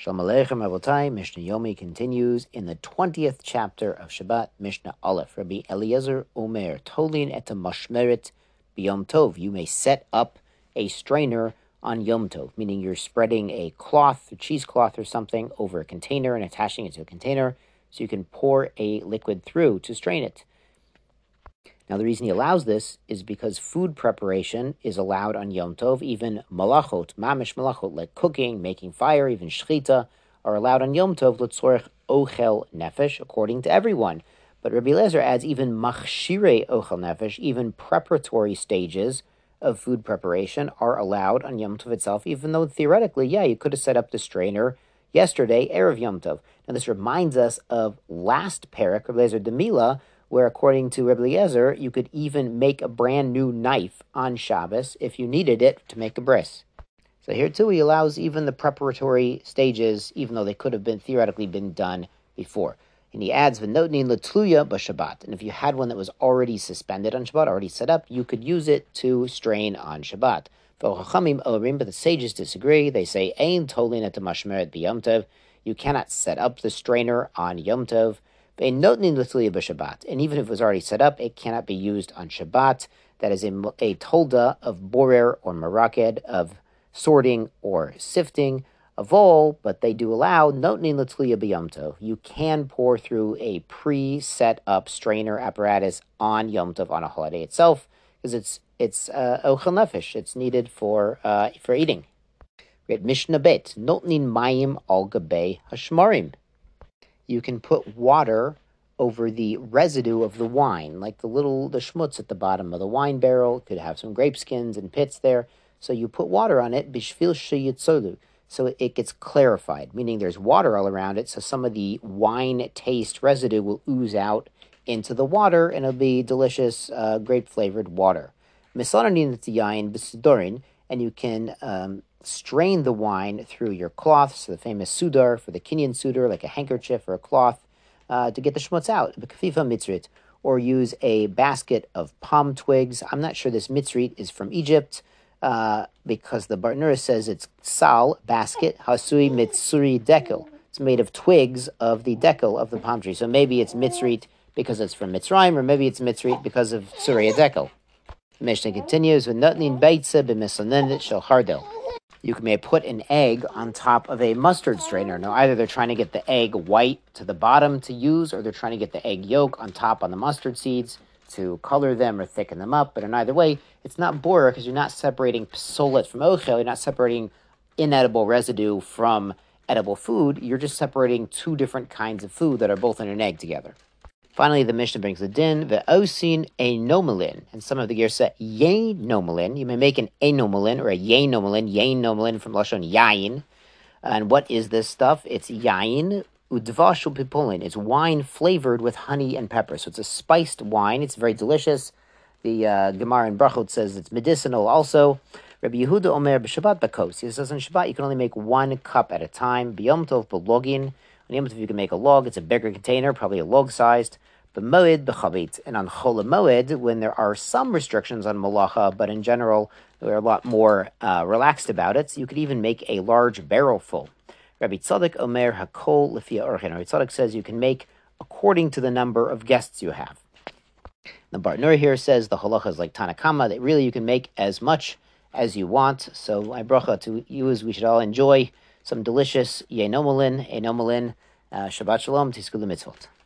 Shalom Aleichem Avotai, Mishnah Yomi continues in the 20th chapter of Shabbat, Mishnah Aleph. Rabbi Eliezer Omer, Tolin et mashmeret biyom tov. You may set up a strainer on Yom Tov, meaning you're spreading a cloth, a cheesecloth or something, over a container and attaching it to a container so you can pour a liquid through to strain it. Now, the reason he allows this is because food preparation is allowed on Yom Tov, even malachot, mamish malachot, like cooking, making fire, even shchita, are allowed on Yom Tov, letzorech ochel nefesh, according to everyone. But Rabbi Lezer adds even machshire ochel nefesh, even preparatory stages of food preparation are allowed on Yom Tov itself, even though theoretically, yeah, you could have set up the strainer yesterday, Erev Yom Tov. Now, this reminds us of last perek, Rabbi Lezer Demila, where according to Eliezer, you could even make a brand new knife on Shabbos if you needed it to make a bris. So here too, he allows even the preparatory stages, even though they could have been theoretically been done before. And he adds v'notnin letluya b'Shabbat. And if you had one that was already suspended on Shabbat, already set up, you could use it to strain on Shabbat. But the sages disagree. They say ein tolin et mashmeret b'yom You cannot set up the strainer on Yom Tov. And even if it was already set up, it cannot be used on Shabbat. That is a, a tolda of borer or maraked, of sorting or sifting, of all, but they do allow notnin latliya b'yomtov. You can pour through a pre-set up strainer apparatus on yomtov on a holiday itself because it's it's uh, ochel nefesh. It's needed for uh, for eating. We had Mishnah Bet notnin mayim al gabe hashmarim you can put water over the residue of the wine, like the little the schmutz at the bottom of the wine barrel. could have some grape skins and pits there. So you put water on it, bishvil sheyitzolu, so it gets clarified, meaning there's water all around it, so some of the wine taste residue will ooze out into the water, and it'll be delicious, uh, grape flavored water. Misananin yain and you can um, strain the wine through your cloth, so the famous sudar for the Kenyan sudar, like a handkerchief or a cloth, uh, to get the schmutz out, the kafifa mitzrit, or use a basket of palm twigs. I'm not sure this mitzrit is from Egypt uh, because the Bartnura says it's sal, basket, hasui mitzuri dekel. It's made of twigs of the dekel of the palm tree. So maybe it's mitzrit because it's from Mitzrayim, or maybe it's mitzrit because of surya dekel. Mishnah continues with nutnin beitza b'mislanenet shel hardel you can may put an egg on top of a mustard strainer. Now, either they're trying to get the egg white to the bottom to use, or they're trying to get the egg yolk on top on the mustard seeds to color them or thicken them up. But in either way, it's not borer because you're not separating psolet from ochel. You're not separating inedible residue from edible food. You're just separating two different kinds of food that are both in an egg together. Finally, the Mishnah brings the din, the osin anomalin. And some of the gears say nomalin. You may make an anomalin or a yain nomalin, nomalin from Lashon yain. And what is this stuff? It's yain udvashul pipolin. It's wine flavored with honey and pepper. So it's a spiced wine. It's very delicious. The uh, Gemara in Brachot says it's medicinal also. Rabbi Yehuda Omer b'Shabbat bakos. He says on Shabbat you can only make one cup at a time. B'yom tov belogin. On Yom you can make a log. It's a bigger container, probably a log sized. The moed bechavit, and on chol moed, when there are some restrictions on malacha, but in general we're a lot more uh, relaxed about it. So you could even make a large barrel full. Rabbi Tzadok Omer Hakol Lefia Orchin. Rabbi Tzadok says you can make according to the number of guests you have. The Bartnura here says the halacha is like Tanna Kamma, that really you can make as much as you want. So my bracha to you is we should all enjoy some delicious Yenomalin, Enomalin, uh, Shabbat Shalom, Tiskul Mitzvot.